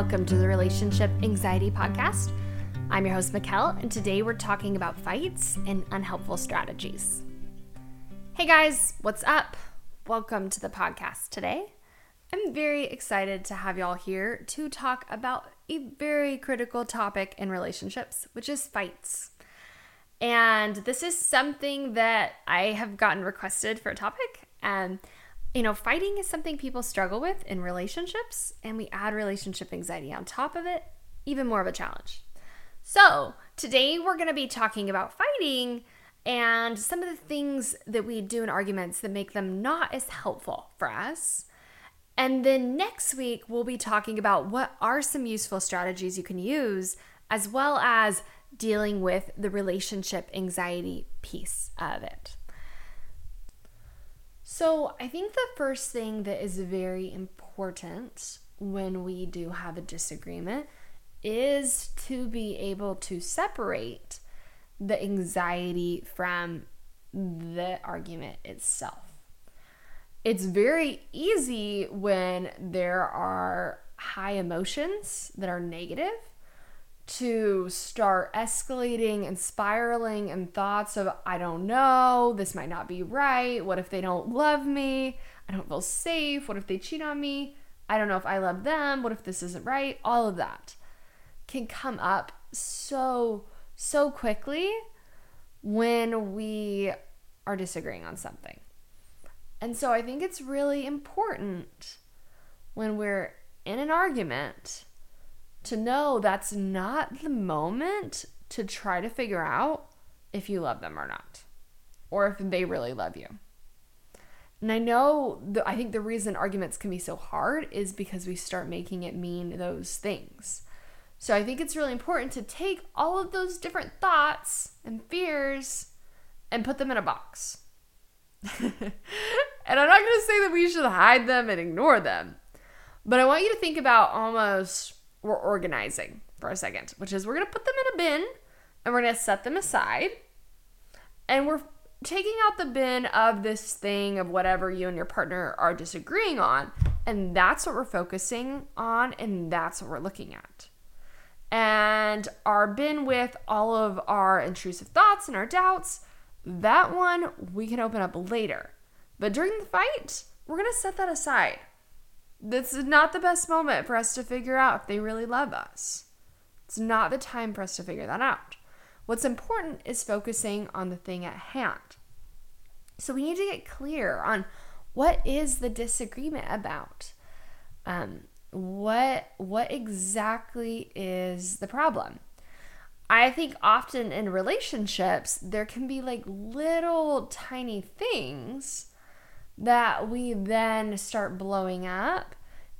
welcome to the Relationship Anxiety Podcast. I'm your host, Mikkel, and today we're talking about fights and unhelpful strategies. Hey guys, what's up? Welcome to the podcast today. I'm very excited to have y'all here to talk about a very critical topic in relationships, which is fights. And this is something that I have gotten requested for a topic. And you know, fighting is something people struggle with in relationships, and we add relationship anxiety on top of it, even more of a challenge. So, today we're going to be talking about fighting and some of the things that we do in arguments that make them not as helpful for us. And then next week, we'll be talking about what are some useful strategies you can use, as well as dealing with the relationship anxiety piece of it. So, I think the first thing that is very important when we do have a disagreement is to be able to separate the anxiety from the argument itself. It's very easy when there are high emotions that are negative to start escalating and spiraling and thoughts of, I don't know, this might not be right. What if they don't love me? I don't feel safe. What if they cheat on me? I don't know if I love them. What if this isn't right? All of that can come up so, so quickly when we are disagreeing on something. And so I think it's really important when we're in an argument to know that's not the moment to try to figure out if you love them or not, or if they really love you. And I know, the, I think the reason arguments can be so hard is because we start making it mean those things. So I think it's really important to take all of those different thoughts and fears and put them in a box. and I'm not going to say that we should hide them and ignore them, but I want you to think about almost we're organizing for a second, which is we're going to put them in a bin and we're going to set them aside. And we're taking out the bin of this thing of whatever you and your partner are disagreeing on. And that's what we're focusing on, and that's what we're looking at. And our bin with all of our intrusive thoughts and our doubts, that one we can open up later. But during the fight, we're going to set that aside. This is not the best moment for us to figure out if they really love us. It's not the time for us to figure that out. What's important is focusing on the thing at hand. So we need to get clear on what is the disagreement about. Um, what what exactly is the problem? I think often in relationships there can be like little tiny things that we then start blowing up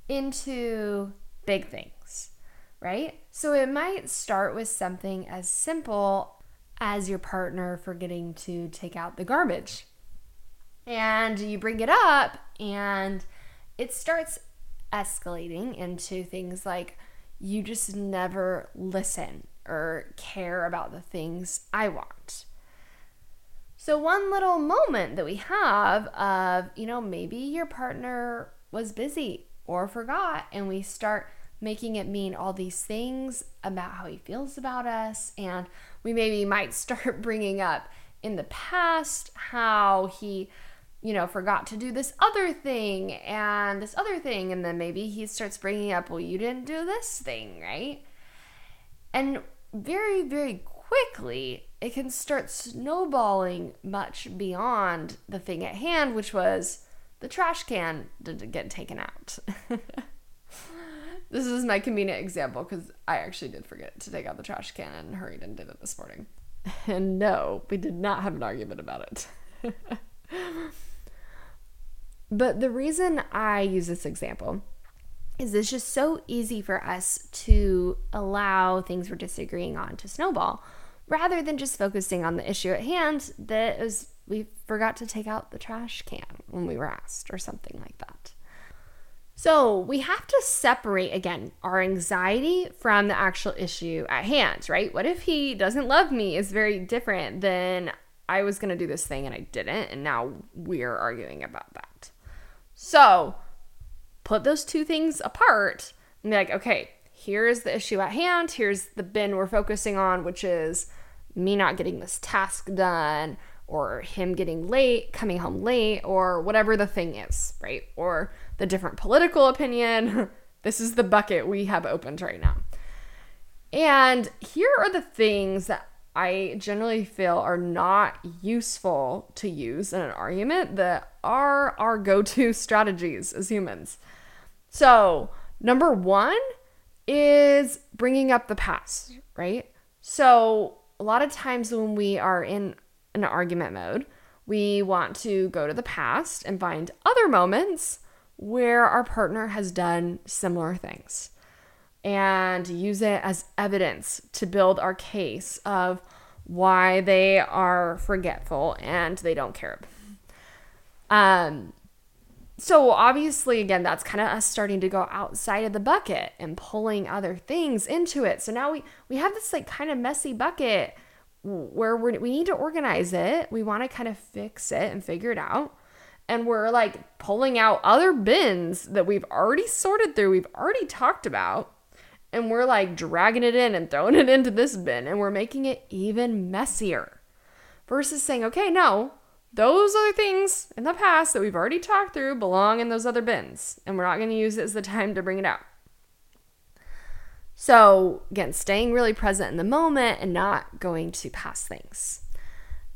into big things, right? So it might start with something as simple as your partner forgetting to take out the garbage. And you bring it up, and it starts escalating into things like you just never listen or care about the things I want. So, one little moment that we have of, you know, maybe your partner was busy or forgot, and we start making it mean all these things about how he feels about us. And we maybe might start bringing up in the past how he, you know, forgot to do this other thing and this other thing. And then maybe he starts bringing up, well, you didn't do this thing, right? And very, very quickly, it can start snowballing much beyond the thing at hand, which was the trash can didn't get taken out. this is my convenient example because I actually did forget to take out the trash can and hurried and did it this morning. And no, we did not have an argument about it. but the reason I use this example is it's just so easy for us to allow things we're disagreeing on to snowball rather than just focusing on the issue at hand that was we forgot to take out the trash can when we were asked or something like that. So, we have to separate again our anxiety from the actual issue at hand, right? What if he doesn't love me is very different than I was going to do this thing and I didn't and now we're arguing about that. So, put those two things apart and be like, okay, here's the issue at hand, here's the bin we're focusing on, which is me not getting this task done, or him getting late, coming home late, or whatever the thing is, right? Or the different political opinion. this is the bucket we have opened right now. And here are the things that I generally feel are not useful to use in an argument that are our go to strategies as humans. So, number one is bringing up the past, right? So, a lot of times when we are in an argument mode, we want to go to the past and find other moments where our partner has done similar things and use it as evidence to build our case of why they are forgetful and they don't care. Um, so obviously, again, that's kind of us starting to go outside of the bucket and pulling other things into it. So now we we have this like kind of messy bucket where we we need to organize it. We want to kind of fix it and figure it out. And we're like pulling out other bins that we've already sorted through, we've already talked about and we're like dragging it in and throwing it into this bin and we're making it even messier versus saying, okay, no, those other things in the past that we've already talked through belong in those other bins and we're not going to use it as the time to bring it out. So, again, staying really present in the moment and not going to past things.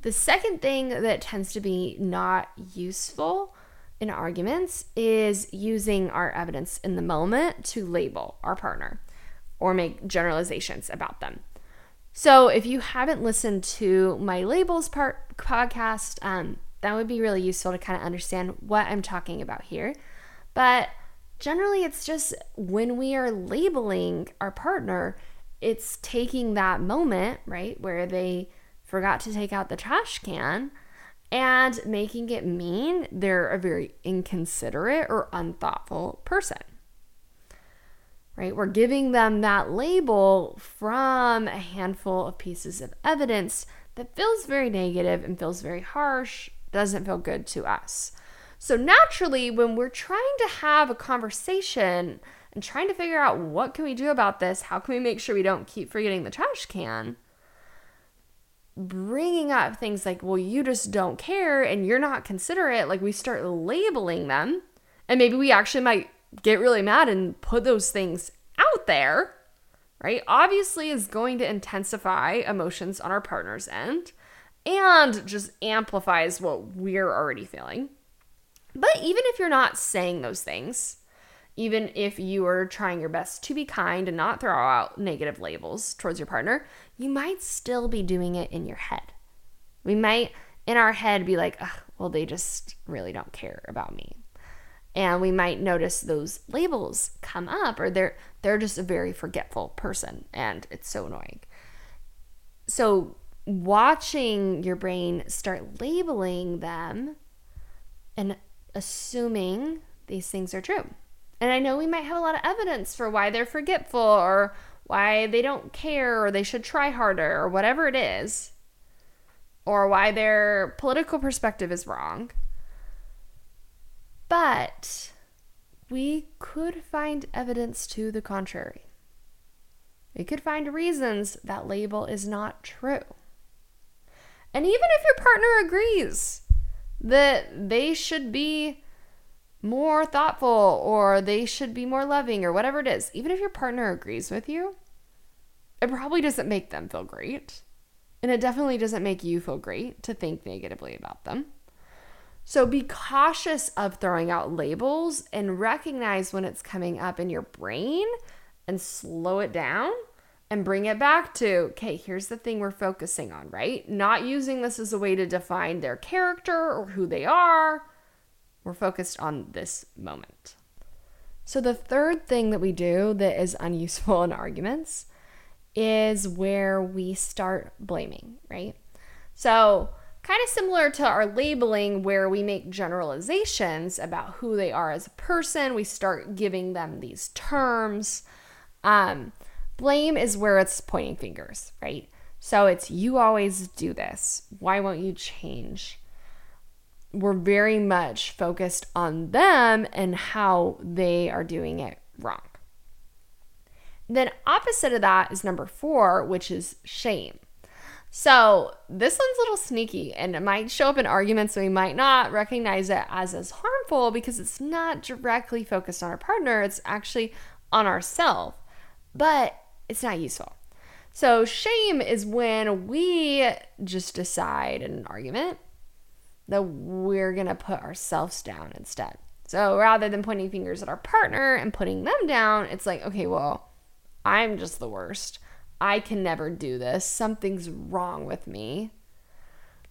The second thing that tends to be not useful in arguments is using our evidence in the moment to label our partner or make generalizations about them. So, if you haven't listened to my labels part podcast, um, that would be really useful to kind of understand what I'm talking about here. But generally, it's just when we are labeling our partner, it's taking that moment, right, where they forgot to take out the trash can and making it mean they're a very inconsiderate or unthoughtful person right? We're giving them that label from a handful of pieces of evidence that feels very negative and feels very harsh, doesn't feel good to us. So naturally, when we're trying to have a conversation and trying to figure out what can we do about this, how can we make sure we don't keep forgetting the trash can, bringing up things like, well, you just don't care and you're not considerate, like we start labeling them. And maybe we actually might get really mad and put those things out there, right, obviously is going to intensify emotions on our partner's end and just amplifies what we're already feeling. But even if you're not saying those things, even if you are trying your best to be kind and not throw out negative labels towards your partner, you might still be doing it in your head. We might, in our head, be like, well, they just really don't care about me and we might notice those labels come up or they're they're just a very forgetful person and it's so annoying. So watching your brain start labeling them and assuming these things are true. And i know we might have a lot of evidence for why they're forgetful or why they don't care or they should try harder or whatever it is or why their political perspective is wrong but we could find evidence to the contrary. We could find reasons that label is not true. And even if your partner agrees that they should be more thoughtful or they should be more loving or whatever it is, even if your partner agrees with you, it probably doesn't make them feel great. And it definitely doesn't make you feel great to think negatively about them. So be cautious of throwing out labels and recognize when it's coming up in your brain and slow it down and bring it back to, okay, here's the thing we're focusing on, right? Not using this as a way to define their character or who they are. We're focused on this moment. So, the third thing that we do that is unuseful in arguments is where we start blaming, right? So, kind of similar to our labeling where we make generalizations about who they are as a person. We start giving them these terms. Um, blame is where it's pointing fingers right? So it's you always do this. Why won't you change? We're very much focused on them and how they are doing it wrong. Then, opposite of that is number four, which is shame. So, this one's a little sneaky and it might show up in arguments. So, we might not recognize it as as harmful because it's not directly focused on our partner, it's actually on ourselves, but it's not useful. So, shame is when we just decide in an argument that we're going to put ourselves down instead. So, rather than pointing fingers at our partner and putting them down, it's like, okay, well, I'm just the worst. I can never do this. Something's wrong with me.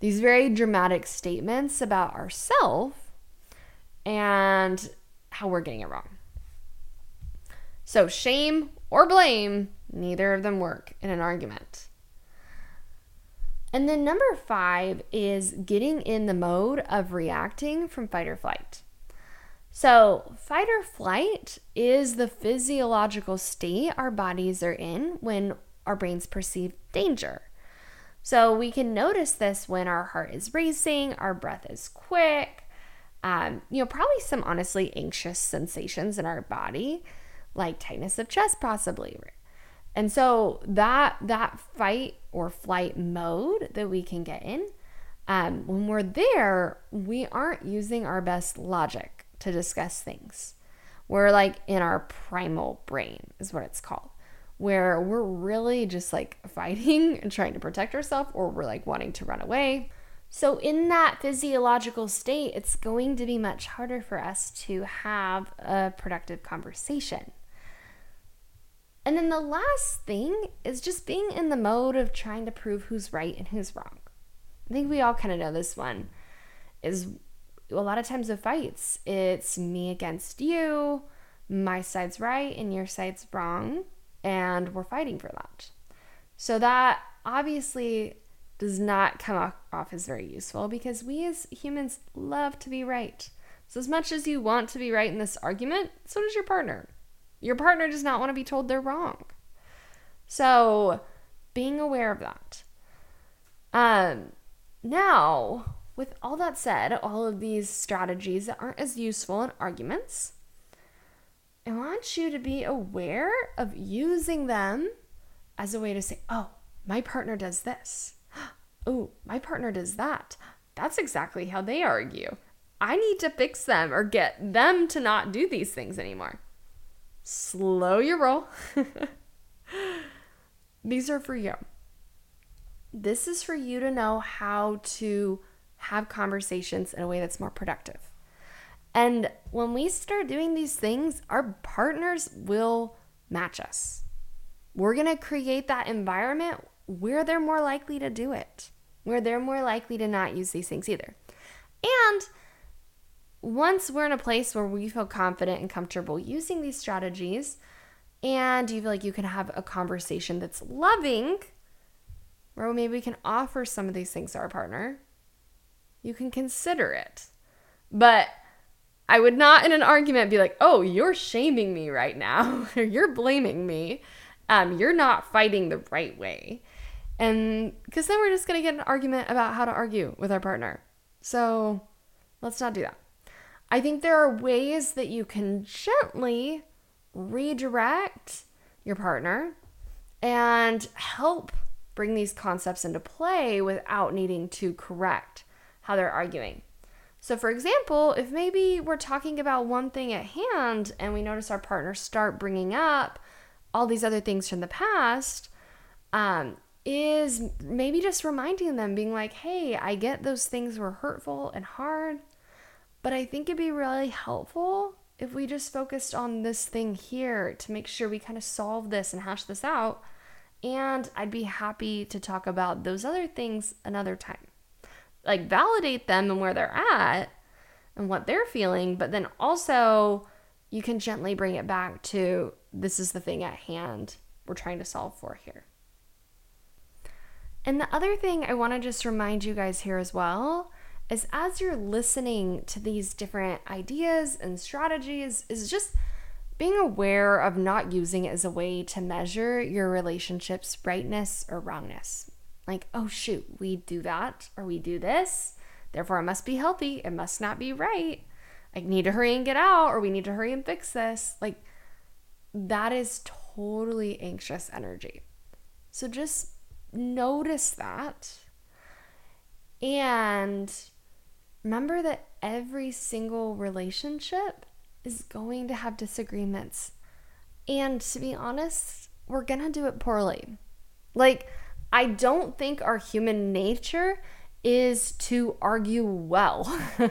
These very dramatic statements about ourselves and how we're getting it wrong. So, shame or blame, neither of them work in an argument. And then number five is getting in the mode of reacting from fight or flight. So, fight or flight is the physiological state our bodies are in when our brains perceive danger. So, we can notice this when our heart is racing, our breath is quick, um, you know, probably some honestly anxious sensations in our body, like tightness of chest, possibly. And so, that, that fight or flight mode that we can get in, um, when we're there, we aren't using our best logic to discuss things. We're like in our primal brain, is what it's called, where we're really just like fighting and trying to protect ourselves, or we're like wanting to run away. So, in that physiological state, it's going to be much harder for us to have a productive conversation. And then the last thing is just being in the mode of trying to prove who's right and who's wrong. I think we all kind of know this one is a lot of times of fights, it's me against you, my side's right and your side's wrong, and we're fighting for that. So that obviously does not come off as very useful because we as humans love to be right. So, as much as you want to be right in this argument, so does your partner. Your partner does not want to be told they're wrong. So, being aware of that. Um, now, with all that said, all of these strategies that aren't as useful in arguments, I want you to be aware of using them as a way to say, oh, my partner does this. Oh, my partner does that. That's exactly how they argue. I need to fix them or get them to not do these things anymore. Slow your roll. these are for you. This is for you to know how to have conversations in a way that's more productive. And when we start doing these things, our partners will match us. We're going to create that environment where they're more likely to do it, where they're more likely to not use these things either. And once we're in a place where we feel confident and comfortable using these strategies, and you feel like you can have a conversation that's loving, where maybe we can offer some of these things to our partner, you can consider it. But I would not in an argument be like, oh, you're shaming me right now, or you're blaming me. Um, you're not fighting the right way. And because then we're just going to get an argument about how to argue with our partner. So let's not do that. I think there are ways that you can gently redirect your partner and help bring these concepts into play without needing to correct how they're arguing. So, for example, if maybe we're talking about one thing at hand and we notice our partner start bringing up all these other things from the past, um, is maybe just reminding them, being like, hey, I get those things were hurtful and hard, but I think it'd be really helpful if we just focused on this thing here to make sure we kind of solve this and hash this out. And I'd be happy to talk about those other things another time like validate them and where they're at and what they're feeling, but then also you can gently bring it back to this is the thing at hand we're trying to solve for here. And the other thing I want to just remind you guys here as well is as you're listening to these different ideas and strategies, is just being aware of not using it as a way to measure your relationship's rightness or wrongness. Like, oh shoot, we do that or we do this. Therefore, it must be healthy. It must not be right. I need to hurry and get out or we need to hurry and fix this. Like, that is totally anxious energy. So just notice that. And remember that every single relationship is going to have disagreements. And to be honest, we're going to do it poorly. Like, I don't think our human nature is to argue well.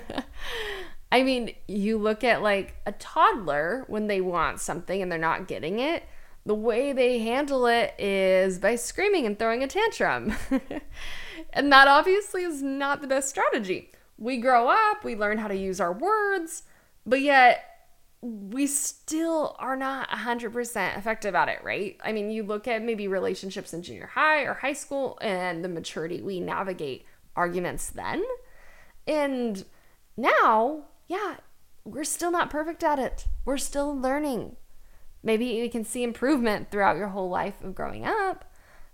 I mean, you look at like a toddler when they want something and they're not getting it, the way they handle it is by screaming and throwing a tantrum. and that obviously is not the best strategy. We grow up, we learn how to use our words, but yet we still are not 100% effective at it, right? I mean, you look at maybe relationships in junior high or high school and the maturity we navigate arguments then. And now yeah, we're still not perfect at it. We're still learning. Maybe you can see improvement throughout your whole life of growing up,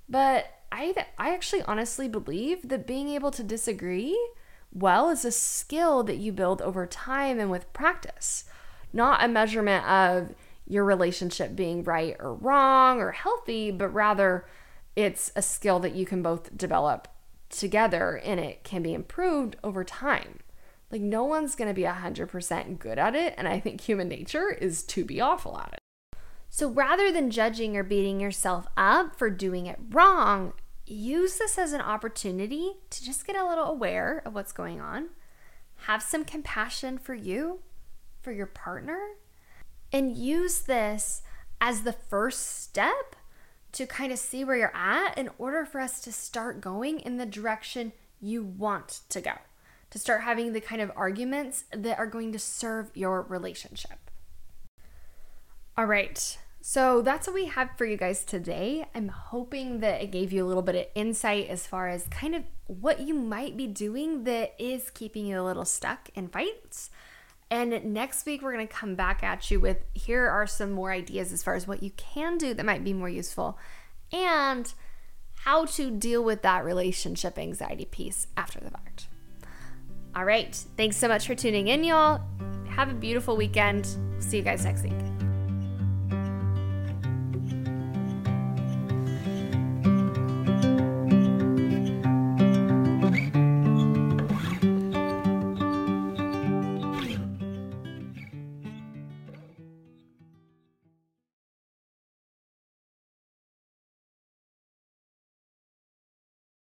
but I I actually honestly believe that being able to disagree well is a skill that you build over time and with practice, not a measurement of your relationship being right or wrong or healthy, but rather it's a skill that you can both develop together and it can be improved over time. Like, no one's to be 100% good at it. And I think human nature is to be awful at it. So rather than judging or beating yourself up for doing it wrong, use this as an opportunity to just get a little aware of what's going on, have some compassion for you, for your partner, and use this as the first step to kind of see where you're at in order for us to start going in the direction you want to go to start having the kind of arguments that are going to serve your relationship. All right. So that's what we have for you guys today. I'm hoping that it gave you a little bit of insight as far as kind of what you might be doing that is keeping you a little stuck in fights. And next week, we're going to come back at you with here are some more ideas as far as what you can do that might be more useful and how to deal with that relationship anxiety piece after the fact. All right. Thanks so much for tuning in, y'all. Have a beautiful weekend. See you guys next week.